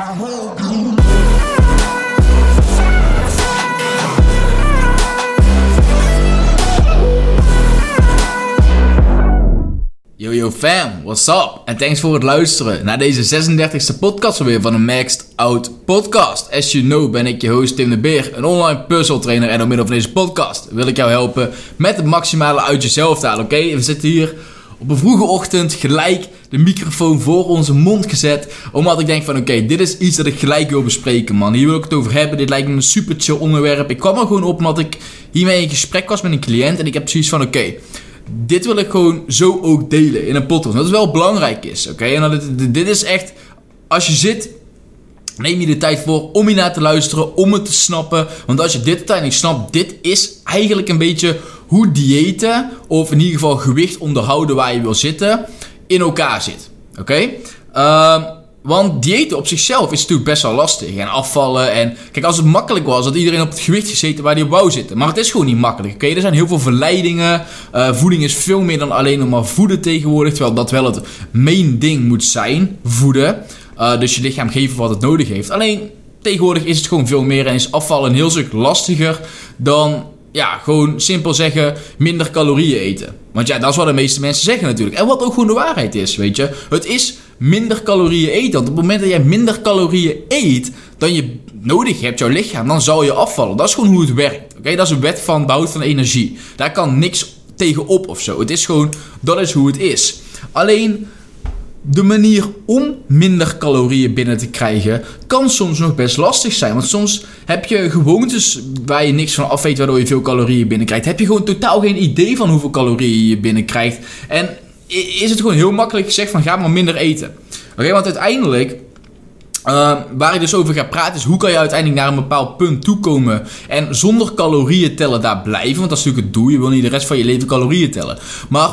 Yo yo fam, what's up? En thanks voor het luisteren naar deze 36e podcast weer van de Maxed Out Podcast. As you know ben ik je host Tim de Beer, een online puzzle trainer en door middel van deze podcast wil ik jou helpen met het maximale uit jezelf te halen, oké? We zitten hier op een vroege ochtend gelijk de microfoon voor onze mond gezet. Omdat ik denk van oké, dit is iets dat ik gelijk wil bespreken man. Hier wil ik het over hebben. Dit lijkt me een super chill onderwerp. Ik kwam er gewoon op omdat ik hiermee in gesprek was met een cliënt. En ik heb zoiets van oké, dit wil ik gewoon zo ook delen in een podcast. Dat het wel belangrijk is, oké? En dat dit, is echt, als je zit, neem je de tijd voor om je naar te luisteren, om het te snappen. Want als je dit uiteindelijk snapt, dit is eigenlijk een beetje hoe diëten, of in ieder geval gewicht onderhouden waar je wil zitten, in elkaar zit. Oké? Ehm, want diëten op zichzelf is natuurlijk best wel lastig. En afvallen. En kijk, als het makkelijk was, had iedereen op het gewicht gezeten waar hij op wou zitten. Maar het is gewoon niet makkelijk. Oké, er zijn heel veel verleidingen. Uh, voeding is veel meer dan alleen maar voeden tegenwoordig. Terwijl dat wel het main ding moet zijn: voeden. Uh, dus je lichaam geven wat het nodig heeft. Alleen tegenwoordig is het gewoon veel meer en is afvallen een heel stuk lastiger dan ja, gewoon simpel zeggen, minder calorieën eten. Want ja, dat is wat de meeste mensen zeggen natuurlijk. En wat ook gewoon de waarheid is, weet je. Het is minder calorieën eten. Want op het moment dat jij minder calorieën eet dan je nodig hebt, jouw lichaam, dan zal je afvallen. Dat is gewoon hoe het werkt. Oké, dat is een wet van behoud van energie. Daar kan niks tegenop of zo. Het is gewoon, dat is hoe het is. Alleen de manier om minder calorieën binnen te krijgen kan soms nog best lastig zijn. Want soms heb je gewoontes waar je niks van af weet, waardoor je veel calorieën binnenkrijgt. Heb je gewoon totaal geen idee van hoeveel calorieën je binnenkrijgt. En is het gewoon heel makkelijk gezegd van ga maar minder eten. Oké, want uiteindelijk uh, waar ik dus over ga praten is hoe kan je uiteindelijk naar een bepaald punt toekomen en zonder calorieën tellen daar blijven. Want dat is natuurlijk het doel. Je wil niet de rest van je leven calorieën tellen. Maar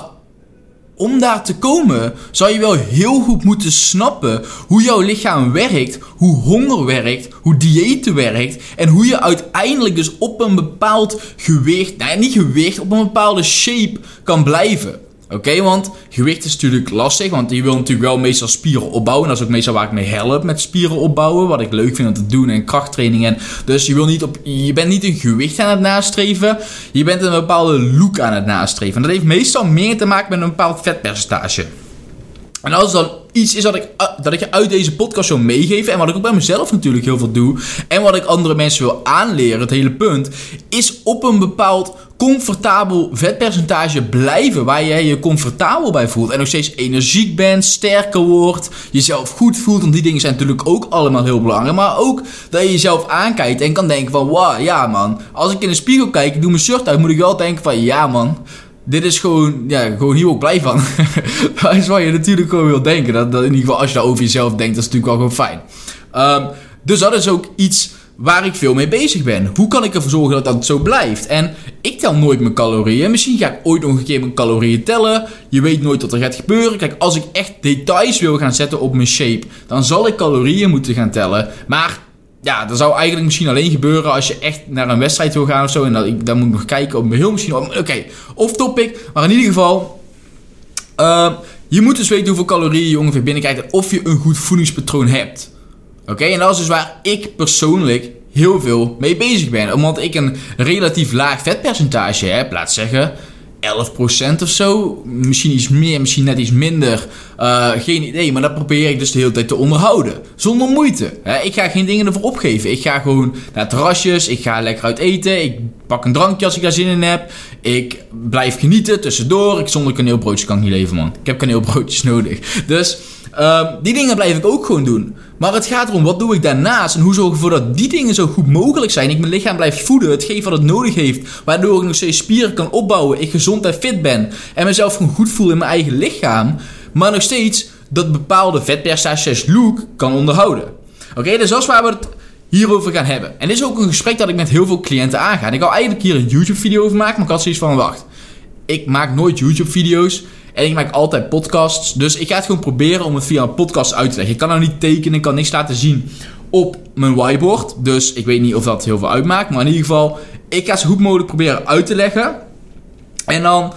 om daar te komen, zou je wel heel goed moeten snappen hoe jouw lichaam werkt, hoe honger werkt, hoe diëten werkt en hoe je uiteindelijk dus op een bepaald gewicht, nou niet gewicht, op een bepaalde shape kan blijven. Oké, want gewicht is natuurlijk lastig, want je wil natuurlijk wel meestal spieren opbouwen. Dat is ook meestal waar ik mee help met spieren opbouwen, wat ik leuk vind om te doen en krachttrainingen. Dus je, wil niet op, je bent niet een gewicht aan het nastreven, je bent een bepaalde look aan het nastreven. En dat heeft meestal meer te maken met een bepaald vetpercentage. En als dan iets is dat ik, dat ik je uit deze podcast wil meegeven. En wat ik ook bij mezelf natuurlijk heel veel doe. En wat ik andere mensen wil aanleren, het hele punt. Is op een bepaald comfortabel vetpercentage blijven. Waar jij je comfortabel bij voelt. En nog steeds energiek bent, sterker wordt. Jezelf goed voelt. Want die dingen zijn natuurlijk ook allemaal heel belangrijk. Maar ook dat je jezelf aankijkt en kan denken van... Wow, ja man. Als ik in de spiegel kijk, ik doe mijn shirt uit. Moet ik wel denken van... Ja man dit is gewoon, ja, gewoon hier ook blij van. dat is wat je natuurlijk gewoon wil denken. Dat, in ieder geval als je dat over jezelf denkt, dat is natuurlijk wel gewoon fijn. Um, dus dat is ook iets waar ik veel mee bezig ben. Hoe kan ik ervoor zorgen dat dat zo blijft? En ik tel nooit mijn calorieën. Misschien ga ik ooit nog een keer mijn calorieën tellen. Je weet nooit wat er gaat gebeuren. Kijk, als ik echt details wil gaan zetten op mijn shape, dan zal ik calorieën moeten gaan tellen. Maar ja, dat zou eigenlijk misschien alleen gebeuren als je echt naar een wedstrijd wil gaan of zo. En dat dan moet ik nog kijken op heel misschien. Oké, okay, off topic. Maar in ieder geval. Uh, je moet dus weten hoeveel calorieën je ongeveer binnenkrijgt. En of je een goed voedingspatroon hebt. Oké, en dat is dus waar ik persoonlijk heel veel mee bezig ben. Omdat ik een relatief laag vetpercentage heb. Laat zeggen 11% of zo. Misschien iets meer, misschien net iets minder. Uh, geen idee. Maar dat probeer ik dus de hele tijd te onderhouden. Zonder moeite. Hè? Ik ga geen dingen ervoor opgeven. Ik ga gewoon naar terrasjes. Ik ga lekker uit eten. Ik pak een drankje als ik daar zin in heb. Ik blijf genieten tussendoor. Ik, zonder kaneelbroodjes kan ik niet leven, man. Ik heb kaneelbroodjes nodig. Dus uh, die dingen blijf ik ook gewoon doen. Maar het gaat erom, wat doe ik daarnaast? En hoe zorg ik ervoor dat die dingen zo goed mogelijk zijn? Ik mijn lichaam blijf voeden, het geeft wat het nodig heeft. Waardoor ik nog steeds spieren kan opbouwen. Ik gezond en fit ben. En mezelf gewoon goed voel in mijn eigen lichaam. Maar nog steeds dat bepaalde vetpercentages look kan onderhouden. Oké, dus dat is waar we het hierover gaan hebben. En dit is ook een gesprek dat ik met heel veel cliënten aanga. En ik wil eigenlijk hier een YouTube video over maken, maar ik had zoiets van, wacht. Ik maak nooit YouTube video's. En ik maak altijd podcasts. Dus ik ga het gewoon proberen om het via een podcast uit te leggen. Ik kan nou niet tekenen, ik kan niks laten zien op mijn whiteboard. Dus ik weet niet of dat heel veel uitmaakt. Maar in ieder geval, ik ga zo goed mogelijk proberen uit te leggen. En dan,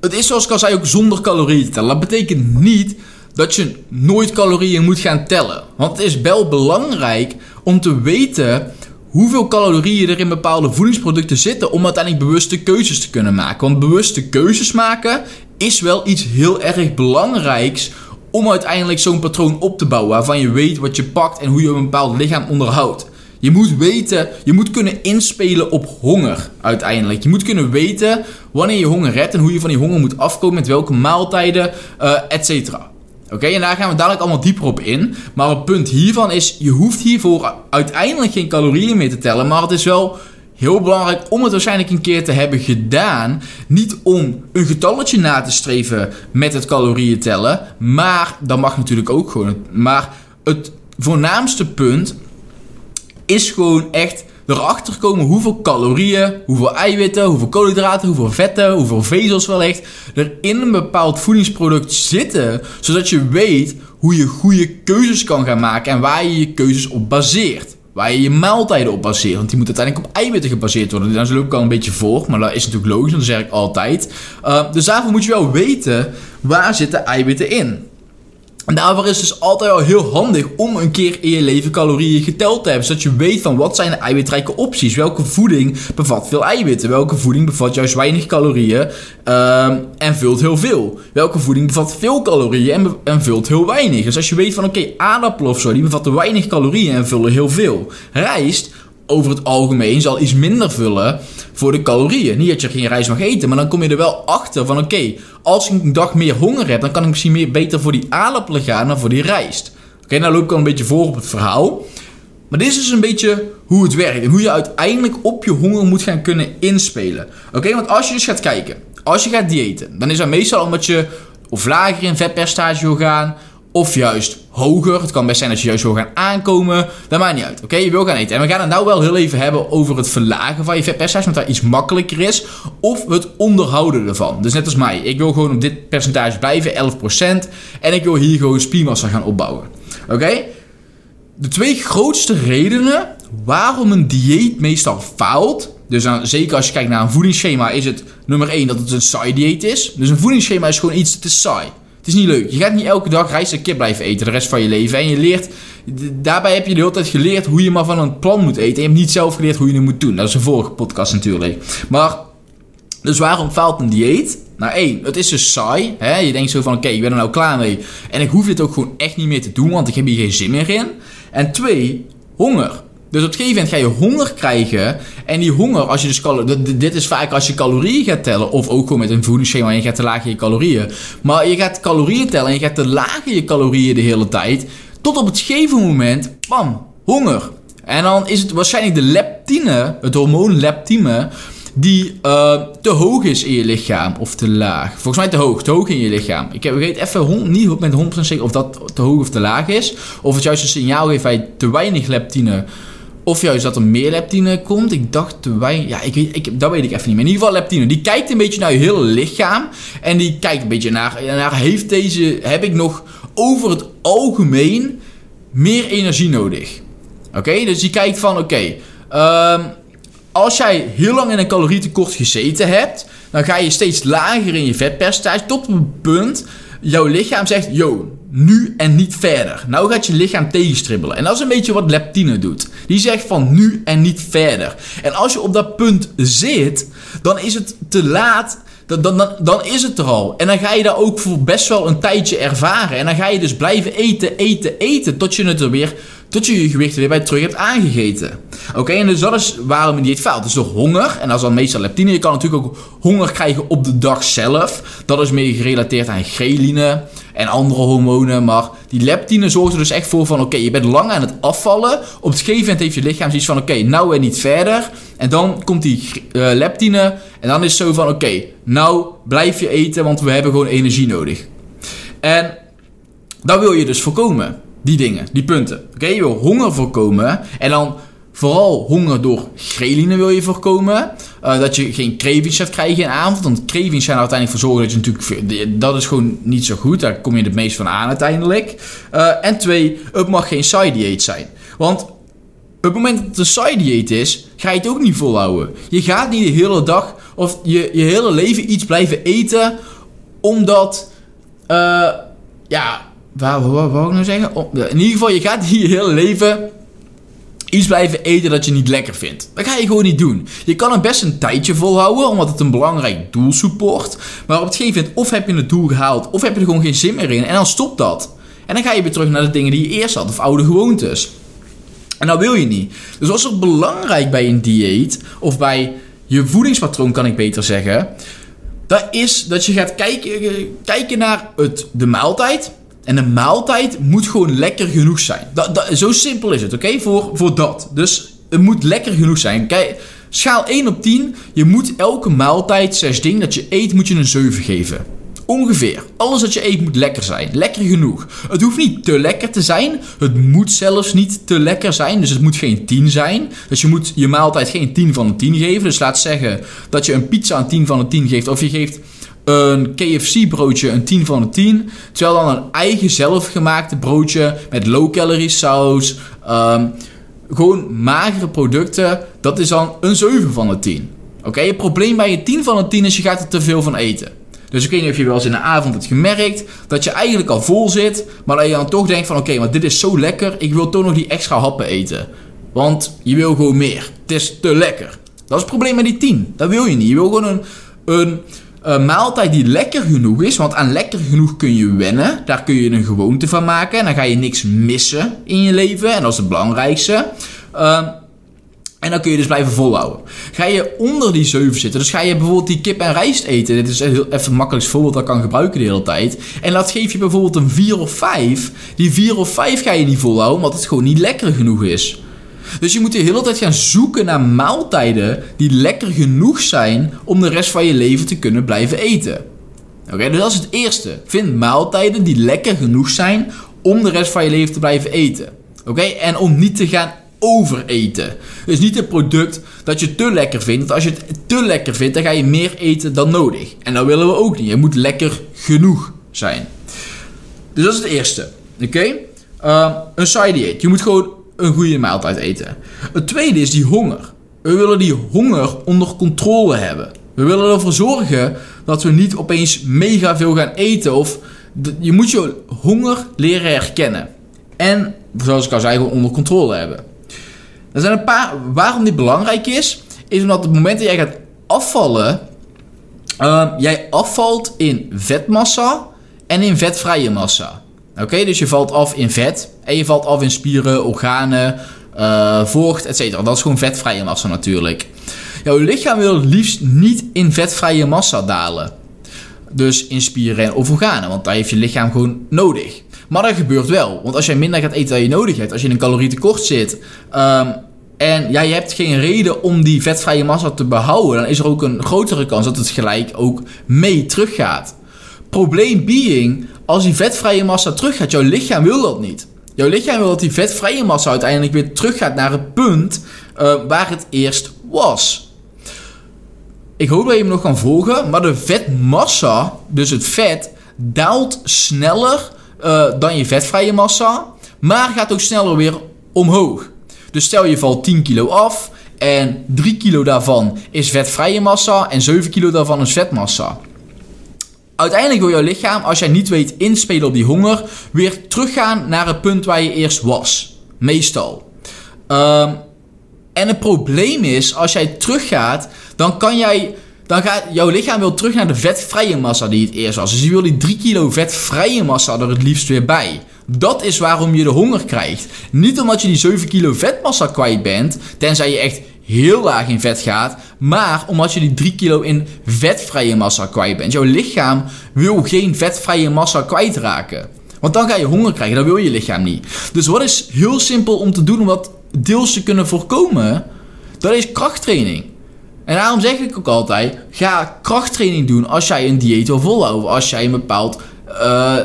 het is zoals ik al zei ook zonder calorieën te tellen. Dat betekent niet dat je nooit calorieën moet gaan tellen. Want het is wel belangrijk om te weten hoeveel calorieën er in bepaalde voedingsproducten zitten om uiteindelijk bewuste keuzes te kunnen maken. Want bewuste keuzes maken is wel iets heel erg belangrijks om uiteindelijk zo'n patroon op te bouwen waarvan je weet wat je pakt en hoe je een bepaald lichaam onderhoudt. Je moet weten, je moet kunnen inspelen op honger uiteindelijk. Je moet kunnen weten wanneer je honger hebt en hoe je van die honger moet afkomen met welke maaltijden, uh, et cetera. Oké, en daar gaan we dadelijk allemaal dieper op in. Maar het punt hiervan is, je hoeft hiervoor uiteindelijk geen calorieën meer te tellen. Maar het is wel heel belangrijk om het waarschijnlijk een keer te hebben gedaan. Niet om een getalletje na te streven met het calorieën tellen. Maar dat mag natuurlijk ook gewoon. Maar het voornaamste punt is gewoon echt erachter komen hoeveel calorieën, hoeveel eiwitten, hoeveel koolhydraten, hoeveel vetten, hoeveel vezels wellicht er in een bepaald voedingsproduct zitten, zodat je weet hoe je goede keuzes kan gaan maken en waar je je keuzes op baseert. Waar je je maaltijden op baseert. Want die moeten uiteindelijk op eiwitten gebaseerd worden. Daar loop ik al een beetje voor. Maar dat is natuurlijk logisch. Dat zeg ik altijd. Uh, dus daarvoor moet je wel weten. Waar zitten eiwitten in? En daarvoor is het dus altijd wel heel handig om een keer in je leven calorieën geteld te hebben. Zodat je weet van wat zijn de eiwitrijke opties. Welke voeding bevat veel eiwitten. Welke voeding bevat juist weinig calorieën um, en vult heel veel. Welke voeding bevat veel calorieën en, en vult heel weinig. Dus als je weet van oké, okay, aardappelen of zo, die bevatten weinig calorieën en vullen heel veel. Rijst over het algemeen zal iets minder vullen voor de calorieën. Niet dat je geen rijst mag eten, maar dan kom je er wel achter van oké, als ik een dag meer honger heb, dan kan ik misschien meer, beter voor die aardappelen gaan dan voor die rijst. Oké, nou loop ik al een beetje voor op het verhaal. Maar dit is dus een beetje hoe het werkt en hoe je uiteindelijk op je honger moet gaan kunnen inspelen. Oké, want als je dus gaat kijken, als je gaat diëten, dan is dat meestal omdat je of lager in vetpercentage wil gaan, of juist hoger. Het kan best zijn dat je juist wil gaan aankomen. Dat maakt niet uit. Oké, je wil gaan eten. En we gaan het nou wel heel even hebben over het verlagen van je vetpercentage. Want dat iets makkelijker is. Of het onderhouden ervan. Dus net als mij. Ik wil gewoon op dit percentage blijven. 11%. En ik wil hier gewoon spiermassa gaan opbouwen. Oké? De twee grootste redenen waarom een dieet meestal faalt. Dus dan, zeker als je kijkt naar een voedingsschema. Is het nummer 1 dat het een saai dieet is. Dus een voedingsschema is gewoon iets te saai. Het is niet leuk. Je gaat niet elke dag rijst en kip blijven eten de rest van je leven. En je leert, daarbij heb je de hele tijd geleerd hoe je maar van een plan moet eten. En je hebt niet zelf geleerd hoe je het moet doen. Dat is een vorige podcast natuurlijk. Maar, dus waarom faalt een dieet? Nou één, het is dus saai. Je denkt zo van, oké, ik ben er nou klaar mee. En ik hoef dit ook gewoon echt niet meer te doen, want ik heb hier geen zin meer in. En twee, honger. Dus op een gegeven moment ga je honger krijgen. En die honger, als je dus dit is vaak als je calorieën gaat tellen. Of ook gewoon met een voedingsschema en je gaat te laag je calorieën. Maar je gaat calorieën tellen en je gaat te laag je calorieën de hele tijd. Tot op het gegeven moment, bam, honger. En dan is het waarschijnlijk de leptine, het hormoon leptine, die uh, te hoog is in je lichaam. Of te laag. Volgens mij te hoog, te hoog in je lichaam. Ik weet even niet met 100% zeker of dat te hoog of te laag is. Of het juist een signaal geeft bij te weinig leptine of juist dat er meer leptine komt. Ik dacht weinig. Ja, ik weet, ik, dat weet ik even niet. In ieder geval leptine. Die kijkt een beetje naar je hele lichaam. En die kijkt een beetje naar, naar heeft deze, heb ik nog over het algemeen meer energie nodig? Oké, dus die kijkt van oké. Ehm, als jij heel lang in een calorietekort gezeten hebt, dan ga je steeds lager in je vetpercentage tot een punt jouw lichaam zegt, yo, nu en niet verder. Nou gaat je lichaam tegenstribbelen. En dat is een beetje wat leptine doet. Die zegt van nu en niet verder. En als je op dat punt zit, dan is het te laat. Dan, dan, dan is het er al. En dan ga je daar ook voor best wel een tijdje ervaren. En dan ga je dus blijven eten, eten, eten. Tot je het er weer tot je je gewicht weer bij terug hebt aangegeten. Oké, en dus dat is waarom een dieet faalt. Dus de honger, en dat is dan meestal leptine. Je kan natuurlijk ook honger krijgen op de dag zelf. Dat is meer gerelateerd aan ghreline en andere hormonen. Maar die leptine zorgt er dus echt voor van... oké, je bent lang aan het afvallen. Op het gegeven moment heeft je lichaam zoiets van... oké, nou en niet verder. En dan komt die uh, leptine. En dan is het zo van... oké, nou blijf je eten, want we hebben gewoon energie nodig. En dat wil je dus voorkomen. Die dingen, die punten. Oké, je wil honger voorkomen. En dan vooral honger door ghreline wil je voorkomen. Uh, dat je geen cravings gaat krijgen in avond. Want cravings zijn uiteindelijk voor zorgen dat je natuurlijk... Dat is gewoon niet zo goed. Daar kom je het meest van aan uiteindelijk. Uh, en twee, het mag geen side dieet zijn. Want op het moment dat het een side dieet is, ga je het ook niet volhouden. Je gaat niet de hele dag of je, je hele leven iets blijven eten. Omdat... Uh, ja, wat, wou ik nou zeggen? In ieder geval, je gaat je hele leven iets blijven eten dat je niet lekker vindt. Dat ga je gewoon niet doen. Je kan het best een tijdje volhouden, omdat het een belangrijk doel support. Maar op het gegeven moment, of heb je het doel gehaald, of heb je er gewoon geen zin meer in. En dan stopt dat. En dan ga je weer terug naar de dingen die je eerst had, of oude gewoontes. En dat wil je niet. Dus wat is er belangrijk bij een dieet, of bij je voedingspatroon kan ik beter zeggen, dat is dat je gaat kijken, kijken naar het, de maaltijd. En de maaltijd moet gewoon lekker genoeg zijn. Dat, dat, zo simpel is het, oké? Voor, voor dat. Dus het moet lekker genoeg zijn. Kijk, schaal 1 op 10. Je moet elke maaltijd, 6 ding dat je eet, moet je een 7 geven. Ongeveer. Alles dat je eet moet lekker zijn. Lekker genoeg. Het hoeft niet te lekker te zijn. Het moet zelfs niet te lekker zijn. Dus het moet geen 10 zijn. Dus je moet je maaltijd geen 10 van de 10 geven. Dus laat zeggen dat je een pizza een 10 van de 10 geeft. Of je geeft een KFC broodje een 10 van de 10. Terwijl dan een eigen zelfgemaakte broodje met low calorie saus. Um, gewoon magere producten. Dat is dan een 7 van de 10. Oké, het probleem bij je 10 van de 10 is je gaat er te veel van eten. Dus ik weet niet of je wel eens in de avond hebt gemerkt dat je eigenlijk al vol zit, maar dat je dan toch denkt van oké, maar dit is zo lekker, ik wil toch nog die extra happen eten. Want je wil gewoon meer. Het is te lekker. Dat is het probleem met die 10. Dat wil je niet. Je wil gewoon een, een, een maaltijd die lekker genoeg is. Want aan lekker genoeg kun je wennen. Daar kun je een gewoonte van maken. En dan ga je niks missen in je leven. En dat is het belangrijkste. Uh, en dan kun je dus blijven volhouden. Ga je onder die 7 zitten, dus ga je bijvoorbeeld die kip en rijst eten. Dit is heel, even makkelijk voorbeeld dat kan gebruiken de hele tijd. En dat geef je bijvoorbeeld een 4 of 5. Die 4 of 5 ga je niet volhouden, omdat het gewoon niet lekker genoeg is. Dus je moet de hele tijd gaan zoeken naar maaltijden die lekker genoeg zijn om de rest van je leven te kunnen blijven eten. Oké, dus dat is het eerste. Vind maaltijden die lekker genoeg zijn om de rest van je leven te blijven eten. Oké, en om niet te gaan overeten. Dus niet een product dat je te lekker vindt. Want als je het te lekker vindt, dan ga je meer eten dan nodig. En dat willen we ook niet. Het moet lekker genoeg zijn. Dus dat is het eerste. Oké? Uh, een side diet. Je moet gewoon een goede maaltijd eten. Het tweede is die honger. We willen die honger onder controle hebben. We willen ervoor zorgen dat we niet opeens mega veel gaan eten. Of je moet je honger leren herkennen. En, zoals ik al zei, onder controle hebben. Er zijn een paar. Waarom dit belangrijk is, is omdat het moment dat jij gaat afvallen, uh, jij afvalt in vetmassa en in vetvrije massa. Oké, dus je valt af in vet en je valt af in spieren, organen, uh, vocht, etc. Dat is gewoon vetvrije massa natuurlijk. Jouw lichaam wil liefst niet in vetvrije massa dalen. Dus in spieren of organen, want daar heeft je lichaam gewoon nodig. Maar dat gebeurt wel. Want als jij minder gaat eten dan je nodig hebt, als je in een calorietekort zit, um, en ja, je hebt geen reden om die vetvrije massa te behouden, dan is er ook een grotere kans dat het gelijk ook mee teruggaat. Probleem being, als die vetvrije massa teruggaat, jouw lichaam wil dat niet. Jouw lichaam wil dat die vetvrije massa uiteindelijk weer teruggaat naar het punt uh, waar het eerst was. Ik hoop dat je me nog kan volgen, maar de vetmassa, dus het vet, daalt sneller uh, dan je vetvrije massa, maar gaat ook sneller weer omhoog. Dus stel je valt 10 kilo af en 3 kilo daarvan is vetvrije massa en 7 kilo daarvan is vetmassa. Uiteindelijk wil jouw lichaam, als jij niet weet inspelen op die honger, weer teruggaan naar het punt waar je eerst was. Meestal. Um, en het probleem is, als jij teruggaat, dan kan jij. Dan gaat jouw lichaam wil terug naar de vetvrije massa die het eerst was. Dus je wil die 3 kilo vetvrije massa er het liefst weer bij. Dat is waarom je de honger krijgt. Niet omdat je die 7 kilo vetmassa kwijt bent, tenzij je echt heel laag in vet gaat, maar omdat je die 3 kilo in vetvrije massa kwijt bent. Jouw lichaam wil geen vetvrije massa kwijtraken. Want dan ga je honger krijgen, dat wil je lichaam niet. Dus wat is heel simpel om te doen om dat deels te kunnen voorkomen? Dat is krachttraining. En daarom zeg ik ook altijd: ga krachttraining doen als jij een dieet wil volhouden. Als jij een bepaald uh,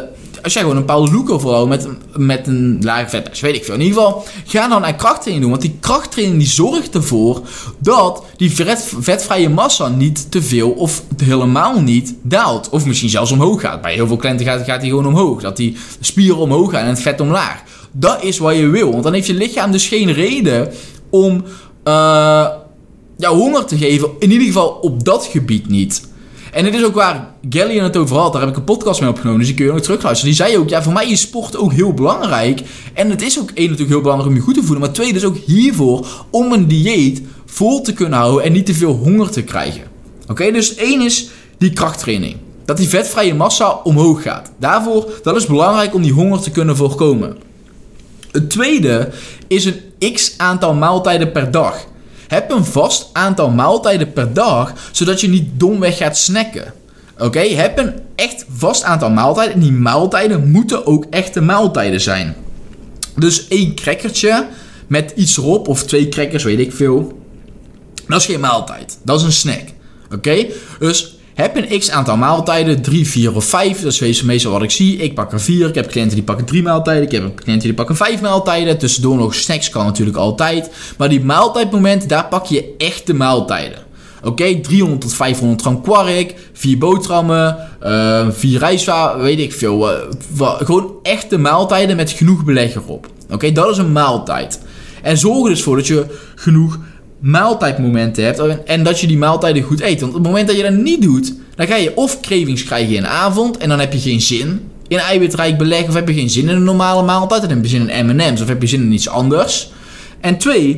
als jij gewoon een bepaalde look overal met, met een lage vet, weet ik veel. In ieder geval, ga dan aan krachttraining doen. Want die krachttraining die zorgt ervoor dat die vet, vetvrije massa niet te veel of helemaal niet daalt. Of misschien zelfs omhoog gaat. Bij heel veel klanten gaat, gaat die gewoon omhoog. Dat die spieren omhoog gaan en het vet omlaag. Dat is wat je wil. Want dan heeft je lichaam dus geen reden om uh, jou honger te geven. In ieder geval op dat gebied niet. En dit is ook waar Gellian het over had. Daar heb ik een podcast mee opgenomen, dus die kun je ook terugluisteren. Die zei ook, ja, voor mij is sport ook heel belangrijk. En het is ook één natuurlijk heel belangrijk om je goed te voelen. Maar twee, dus ook hiervoor om een dieet vol te kunnen houden en niet te veel honger te krijgen. Oké, dus één is die krachttraining. Dat die vetvrije massa omhoog gaat. Daarvoor, dat is belangrijk om die honger te kunnen voorkomen. Het tweede is een x aantal maaltijden per dag. Heb een vast aantal maaltijden per dag, zodat je niet domweg gaat snacken. Oké, heb een echt vast aantal maaltijden. En die maaltijden moeten ook echte maaltijden zijn. Dus één crackertje met iets erop, of twee crackers, weet ik veel. Dat is geen maaltijd. Dat is een snack. Oké? Dus heb een x aantal maaltijden, 3, 4 of 5. Dat is meestal wat ik zie. Ik pak er 4. Ik heb cliënten die pakken 3 maaltijden. Ik heb cliënten die pakken 5 maaltijden. Tussendoor nog snacks kan natuurlijk altijd. Maar die maaltijdmomenten, daar pak je echte maaltijden. Oké, 300 tot 500 gram kwark, 4 boterhammen, uh, 4 rijstwaren, weet ik veel. Uh, gewoon echte maaltijden met genoeg beleg erop. Oké, dat is een maaltijd. En zorg er dus voor dat je genoeg maaltijdmomenten hebt en dat je die maaltijden goed eet. Want op het moment dat je dat niet doet, dan ga je of cravings krijgen in de avond en dan heb je geen zin in eiwitrijk beleg of heb je geen zin in een normale maaltijd, dan heb je zin in M&M's of heb je zin in iets anders. En twee,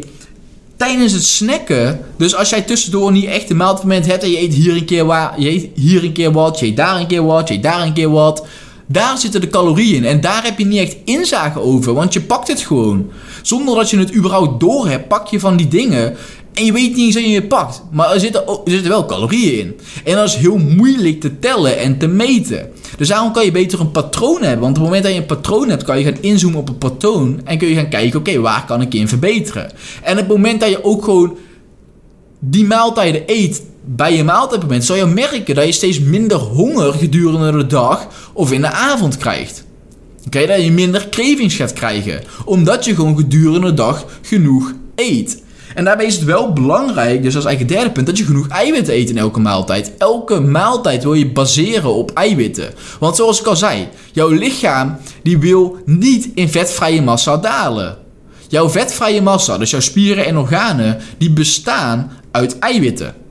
tijdens het snacken, dus als jij tussendoor niet echt een maaltijdmoment hebt en je eet hier een keer wat, je eet hier een keer wat, je eet daar een keer wat, je eet daar een keer wat, daar zitten de calorieën in en daar heb je niet echt inzage over, want je pakt het gewoon. Zonder dat je het überhaupt door hebt, pak je van die dingen. En je weet niet eens dat je het pakt. Maar er zitten, er zitten wel calorieën in. En dat is heel moeilijk te tellen en te meten. Dus daarom kan je beter een patroon hebben. Want op het moment dat je een patroon hebt, kan je gaan inzoomen op een patroon. En kun je gaan kijken, oké, waar kan ik in verbeteren? En op het moment dat je ook gewoon die maaltijden eet bij je maaltijdmoment, zal je merken dat je steeds minder honger gedurende de dag of in de avond krijgt. Oké, dat je minder cravings gaat krijgen. Omdat je gewoon gedurende de dag genoeg eet. En daarbij is het wel belangrijk, dus als eigenlijk derde punt, dat je genoeg eiwitten eet in elke maaltijd. Elke maaltijd wil je baseren op eiwitten. Want zoals ik al zei, jouw lichaam die wil niet in vetvrije massa dalen. Jouw vetvrije massa, dus jouw spieren en organen, die bestaan uit eiwitten.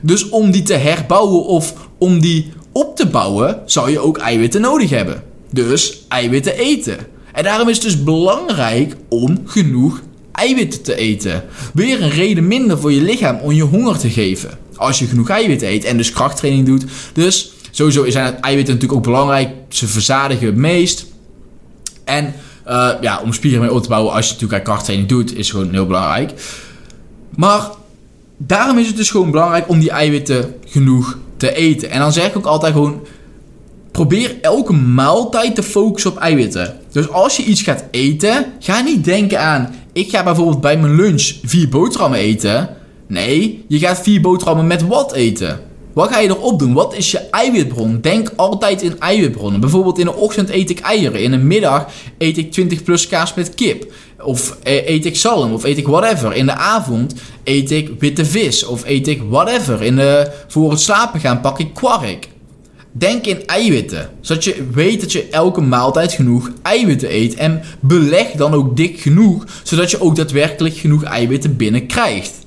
Dus om die te herbouwen of om die op te bouwen, zou je ook eiwitten nodig hebben. Dus eiwitten eten. En daarom is het dus belangrijk om genoeg eiwitten te eten. Weer een reden minder voor je lichaam om je honger te geven. Als je genoeg eiwitten eet en dus krachttraining doet. Dus sowieso zijn eiwitten natuurlijk ook belangrijk. Ze verzadigen het meest. En uh, ja, om spieren mee op te bouwen als je natuurlijk krachttraining doet, is gewoon heel belangrijk. Maar daarom is het dus gewoon belangrijk om die eiwitten genoeg te eten. En dan zeg ik ook altijd gewoon probeer elke maaltijd te focussen op eiwitten. Dus als je iets gaat eten, ga niet denken aan: ik ga bijvoorbeeld bij mijn lunch vier boterhammen eten. Nee, je gaat vier boterhammen met wat eten. Wat ga je erop doen? Wat is je eiwitbron? Denk altijd in eiwitbronnen. Bijvoorbeeld in de ochtend eet ik eieren. In de middag eet ik 20 plus kaas met kip. Of eh, eet ik zalm. Of eet ik whatever. In de avond eet ik witte vis. Of eet ik whatever. In de, voor het slapen gaan pak ik kwark. Denk in eiwitten, zodat je weet dat je elke maaltijd genoeg eiwitten eet. En beleg dan ook dik genoeg, zodat je ook daadwerkelijk genoeg eiwitten binnenkrijgt.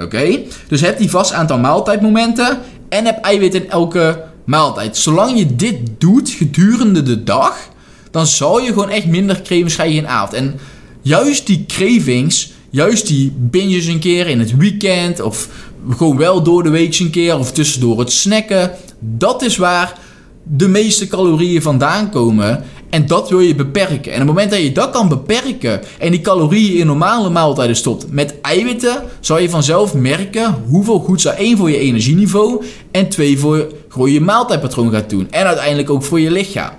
Oké? Dus heb die vast aantal maaltijdmomenten en heb eiwitten in elke maaltijd. Zolang je dit doet gedurende de dag, dan zal je gewoon echt minder cravings krijgen in avond. En juist die cravings, juist die binges een keer in het weekend of gewoon wel door de week een keer of tussendoor het snacken. Dat is waar de meeste calorieën vandaan komen. En dat wil je beperken. En op het moment dat je dat kan beperken en die calorieën in normale maaltijden stopt met eiwitten, zal je vanzelf merken hoeveel goed ze één voor je energieniveau en twee voor, je maaltijdpatroon gaat doen. En uiteindelijk ook voor je lichaam.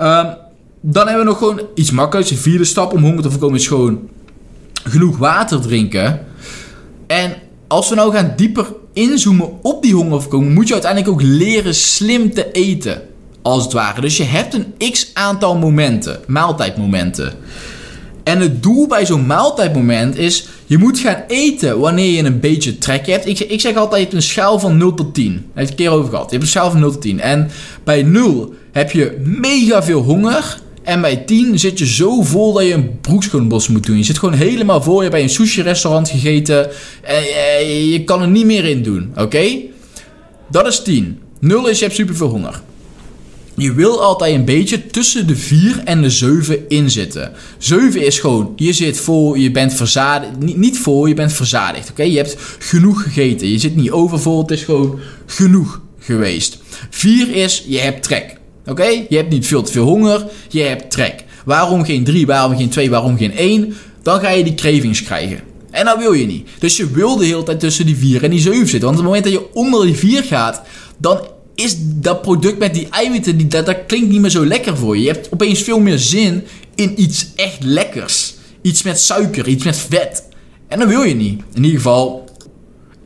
Um, dan hebben we nog gewoon iets makkelijks. De vierde stap om honger te voorkomen is gewoon genoeg water drinken. En als we nou gaan dieper inzoomen op die hongerverkoming, moet je uiteindelijk ook leren slim te eten. Als het ware. Dus je hebt een x aantal momenten, maaltijdmomenten. En het doel bij zo'n maaltijdmoment is, je moet gaan eten wanneer je een beetje trek hebt. Ik, ik zeg altijd, je hebt een schaal van 0 tot 10. Daar heb ik een keer over gehad. Je hebt een schaal van 0 tot 10. En bij 0 heb je mega veel honger. En bij 10 zit je zo vol dat je een broekschoenbos moet doen. Je zit gewoon helemaal vol. Je hebt bij een sushi restaurant gegeten. En je kan er niet meer in doen. Oké? Dat is 10. 0 is je hebt superveel honger. Je wil altijd een beetje tussen de 4 en de 7 in zitten. 7 is gewoon, je zit vol, je bent verzadigd. Niet, niet vol, je bent verzadigd. Oké, je hebt genoeg gegeten. Je zit niet overvol, het is gewoon genoeg geweest. 4 is, je hebt trek. Oké, je hebt niet veel te veel honger, je hebt trek. Waarom geen 3, waarom geen 2, waarom geen 1? Dan ga je die cravings krijgen. En dat wil je niet. Dus je wil de hele tijd tussen die 4 en die 7 zitten. Want op het moment dat je onder die 4 gaat, dan is dat product met die eiwitten, die, dat, dat klinkt niet meer zo lekker voor je. Je hebt opeens veel meer zin in iets echt lekkers. Iets met suiker, iets met vet. En dat wil je niet. In ieder geval,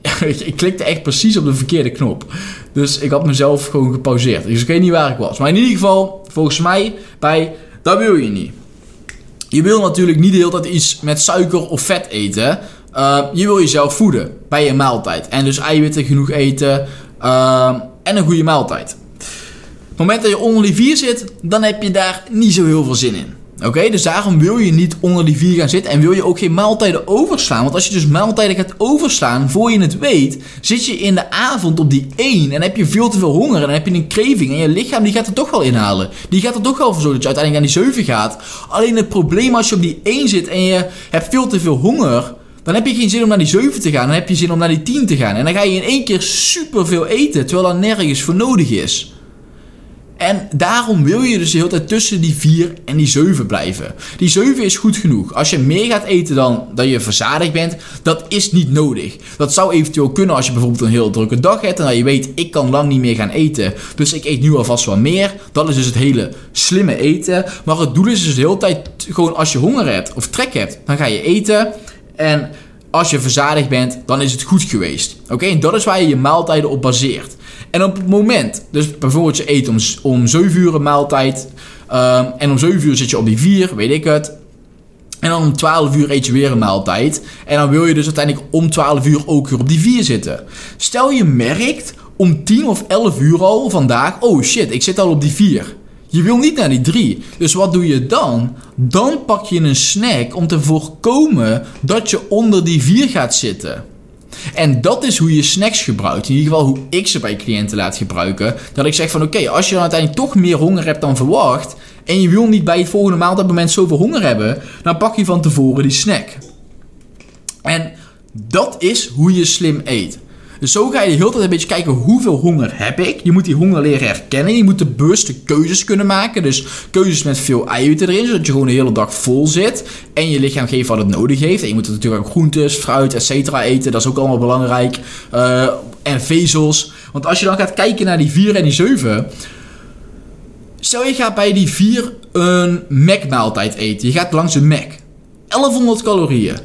ik klikte echt precies op de verkeerde knop. Dus ik had mezelf gewoon gepauzeerd. Dus ik weet niet waar ik was. Maar in ieder geval, volgens mij, bij, dat wil je niet. Je wil natuurlijk niet de hele tijd iets met suiker of vet eten. Uh, je wil jezelf voeden bij je maaltijd. En dus eiwitten genoeg eten. Uh, en een goede maaltijd. Op het moment dat je onder die 4 zit, dan heb je daar niet zo heel veel zin in. Oké, dus daarom wil je niet onder die 4 gaan zitten en wil je ook geen maaltijden overslaan. Want als je dus maaltijden gaat overslaan, voor je het weet, zit je in de avond op die 1 en heb je veel te veel honger en dan heb je een craving en je lichaam die gaat er toch wel inhalen. Die gaat er toch wel voor zorgen dat je uiteindelijk aan die 7 gaat. Alleen het probleem als je op die 1 zit en je hebt veel te veel honger, dan heb je geen zin om naar die 7 te gaan. Dan heb je zin om naar die 10 te gaan. En dan ga je in één keer superveel eten, terwijl dat nergens voor nodig is. En daarom wil je dus de hele tijd tussen die 4 en die 7 blijven. Die 7 is goed genoeg. Als je meer gaat eten dan dat je verzadigd bent, dat is niet nodig. Dat zou eventueel kunnen als je bijvoorbeeld een heel drukke dag hebt en dat je weet, ik kan lang niet meer gaan eten. Dus ik eet nu alvast wat meer. Dat is dus het hele slimme eten. Maar het doel is dus de hele tijd gewoon als je honger hebt of trek hebt, dan ga je eten. En als je verzadigd bent, dan is het goed geweest. Oké, en dat is waar je je maaltijden op baseert. En op het moment, dus bijvoorbeeld je eet om, om 7 uur een maaltijd. Um, en om 7 uur zit je op die 4, weet ik het. En dan om 12 uur eet je weer een maaltijd. En dan wil je dus uiteindelijk om 12 uur ook weer op die 4 zitten. Stel je merkt om 10 of 11 uur al vandaag, oh shit, ik zit al op die 4. Je wil niet naar die 3. Dus wat doe je dan? Dan pak je een snack om te voorkomen dat je onder die 4 gaat zitten. En dat is hoe je snacks gebruikt. In ieder geval hoe ik ze bij cliënten laat gebruiken. Dat ik zeg van oké, als je dan uiteindelijk toch meer honger hebt dan verwacht. En je wil niet bij het volgende maaltijdmoment zoveel honger hebben. Dan pak je van tevoren die snack. En dat is hoe je slim eet. Dus zo ga je de hele tijd een beetje kijken hoeveel honger heb ik. Je moet die honger leren herkennen. Je moet de bewuste keuzes kunnen maken. Dus keuzes met veel eiwitten erin, zodat je gewoon de hele dag vol zit. En je lichaam geeft wat het nodig heeft. En je moet natuurlijk ook groentes, fruit, etc. eten. Dat is ook allemaal belangrijk. Uh, en vezels. Want als je dan gaat kijken naar die 4 en die 7. Stel je gaat bij die 4 een Mac-maaltijd eten. Je gaat langs een Mac. 1100 calorieën.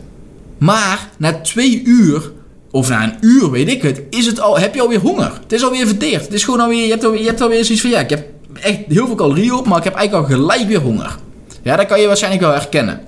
Maar na 2 uur of na een uur, weet ik het, is het al, heb je alweer honger. Het is alweer verteerd. Het is gewoon alweer, je hebt alweer, je hebt zoiets van, ja, ik heb echt heel veel calorieën op, maar ik heb eigenlijk al gelijk weer honger. Ja, dat kan je waarschijnlijk wel herkennen.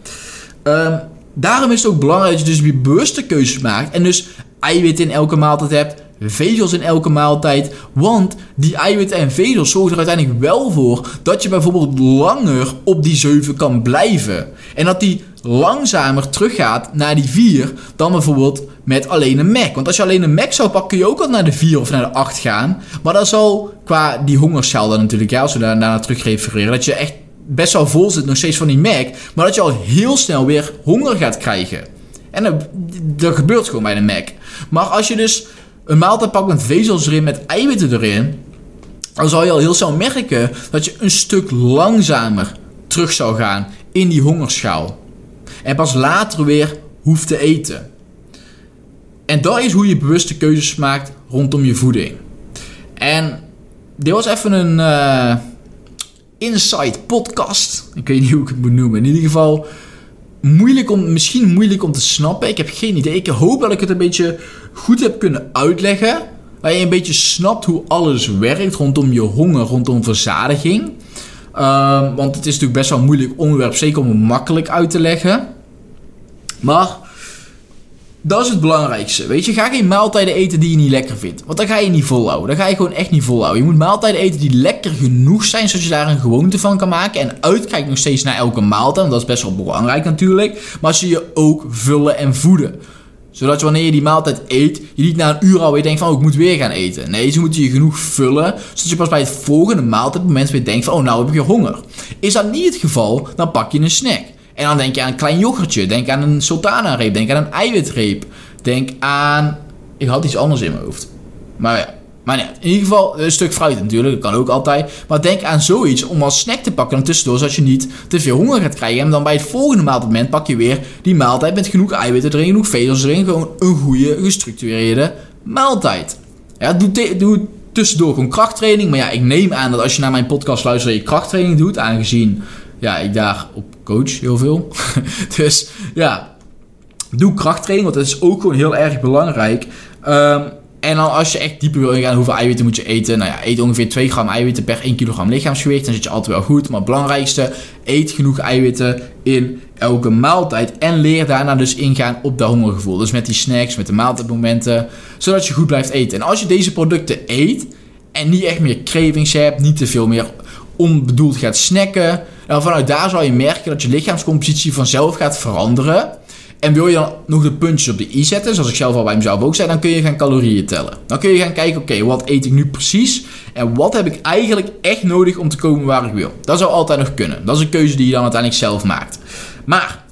Um, daarom is het ook belangrijk dat je dus weer bewuste keuzes maakt. En dus eiwit in elke maaltijd hebt, vezels in elke maaltijd. Want die eiwitten en vezels zorgen er uiteindelijk wel voor dat je bijvoorbeeld langer op die 7 kan blijven. En dat die langzamer teruggaat naar die 4 dan bijvoorbeeld met alleen een Mac. Want als je alleen een Mac zou pakken, kun je ook al naar de 4 of naar de 8 gaan. Maar dat zal qua die hongerschaal dan natuurlijk, ja, als we daar, daarna terug refereren, dat je echt best wel vol zit nog steeds van die Mac. Maar dat je al heel snel weer honger gaat krijgen. En dat, dat gebeurt gewoon bij de Mac. Maar als je dus een maaltijd pakt met vezels erin, met eiwitten erin, dan zal je al heel snel merken dat je een stuk langzamer terug zou gaan in die hongerschaal. En pas later weer hoeft te eten. En dat is hoe je bewuste keuzes maakt rondom je voeding. En dit was even een uh, insight podcast. Ik weet niet hoe ik het moet noemen. In ieder geval moeilijk om, misschien moeilijk om te snappen. Ik heb geen idee. Ik hoop dat ik het een beetje goed heb kunnen uitleggen. Dat je een beetje snapt hoe alles werkt rondom je honger, rondom verzadiging. Uh, want het is natuurlijk best wel een moeilijk onderwerp, zeker om het makkelijk uit te leggen. Maar dat is het belangrijkste. Weet je, ga geen maaltijden eten die je niet lekker vindt. Want dan ga je niet volhouden. Dan ga je gewoon echt niet volhouden. Je moet maaltijden eten die lekker genoeg zijn, zodat je daar een gewoonte van kan maken. En uitkijkt nog steeds naar elke maaltijd. Want dat is best wel belangrijk natuurlijk. Maar ze je ook vullen en voeden. Zodat je wanneer je die maaltijd eet, je niet na een uur alweer denkt van, oh, ik moet weer gaan eten. Nee, ze moeten je genoeg vullen, zodat je pas bij het volgende maaltijdmoment weer denkt van, oh, nou heb ik honger. Is dat niet het geval, dan pak je een snack. En dan denk je aan een klein yoghurtje, denk aan een sultana-reep, denk aan een eiwitreep. Denk aan... Ik had iets anders in mijn hoofd. Maar ja, maar in ieder geval een stuk fruit natuurlijk, dat kan ook altijd. Maar denk aan zoiets om als snack te pakken dan tussendoor, zodat je niet te veel honger gaat krijgen. En dan bij het volgende maaltijdmoment pak je weer die maaltijd met genoeg eiwitten erin, genoeg vezels erin. Gewoon een goede, gestructureerde maaltijd. Ja, doe, doe tussendoor gewoon krachttraining. Maar ja, ik neem aan dat als je naar mijn podcast luistert, je krachttraining doet. Aangezien ja, ik daar op coach heel veel. dus ja, doe krachttraining, want dat is ook gewoon heel erg belangrijk. Um, en dan als je echt dieper wil ingaan, hoeveel eiwitten moet je eten? Nou ja, eet ongeveer 2 gram eiwitten per 1 kilogram lichaamsgewicht. Dan zit je altijd wel goed. Maar het belangrijkste, eet genoeg eiwitten in elke maaltijd. En leer daarna dus ingaan op dat hongergevoel. Dus met die snacks, met de maaltijdmomenten. Zodat je goed blijft eten. En als je deze producten eet en niet echt meer cravings hebt, niet te veel meer onbedoeld gaat snacken. En vanuit daar zal je merken dat je lichaamscompositie vanzelf gaat veranderen. En wil je dan nog de puntjes op de i zetten, zoals ik zelf al bij mezelf ook zei, dan kun je gaan calorieën tellen. Dan kun je gaan kijken, oké, wat eet ik nu precies? En wat heb ik eigenlijk echt nodig om te komen waar ik wil? Dat zou altijd nog kunnen. Dat is een keuze die je dan uiteindelijk zelf maakt. Maar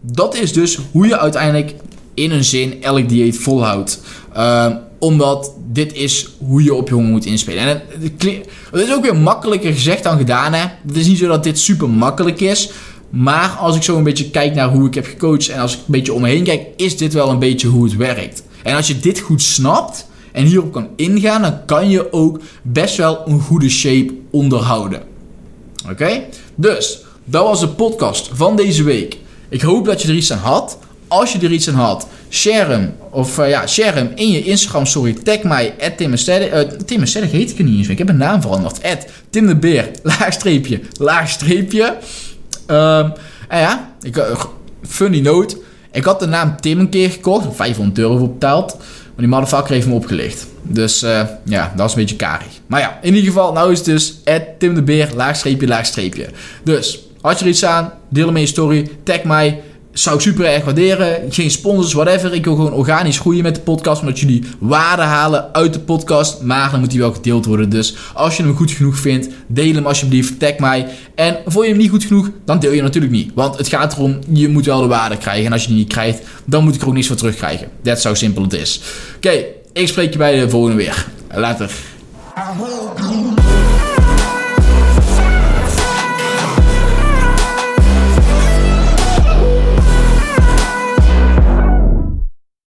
dat is dus hoe je uiteindelijk in een zin elk dieet volhoudt. Uh, omdat dit is hoe je op je honger moet inspelen. En het, is ook weer makkelijker gezegd dan gedaan. Hè? Het is niet zo dat dit super makkelijk is. Maar als ik zo een beetje kijk naar hoe ik heb gecoacht en als ik een beetje om me heen kijk, is dit wel een beetje hoe het werkt. En als je dit goed snapt en hierop kan ingaan, dan kan je ook best wel een goede shape onderhouden. Oké? Dus, dat was de podcast van deze week. Ik hoop dat je er iets aan had. Als je er iets aan had, share hem. Of uh, ja, share hem in je Instagram story. Tag mij, at Tim uh, Tim heet ik er niet eens. Ik heb een naam veranderd. Tim de Beer, laagstreepje, laagstreepje. Um, en ja, ik, uh, funny note. Ik had de naam Tim een keer gekocht. 500 euro voor betaald. Maar die motherfucker heeft me opgelicht. Dus ja, dat is een beetje karig. Maar ja, in ieder geval, nou is het dus Tim de Beer, laagstreepje, laagstreepje. Dus, had je er iets aan, deel hem in je story, tag mij zou ik super erg waarderen. Geen sponsors, whatever. Ik wil gewoon organisch groeien met de podcast. Omdat jullie waarde halen uit de podcast. Maar dan moet die wel gedeeld worden. Dus als je hem goed genoeg vindt, deel hem alsjeblieft. Tag mij. En vond je hem niet goed genoeg, dan deel je hem natuurlijk niet. Want het gaat erom, je moet wel de waarde krijgen. En als je die niet krijgt, dan moet ik er ook niks voor terugkrijgen. Dat is zo simpel het is. Oké, ik spreek je bij de volgende weer. Later.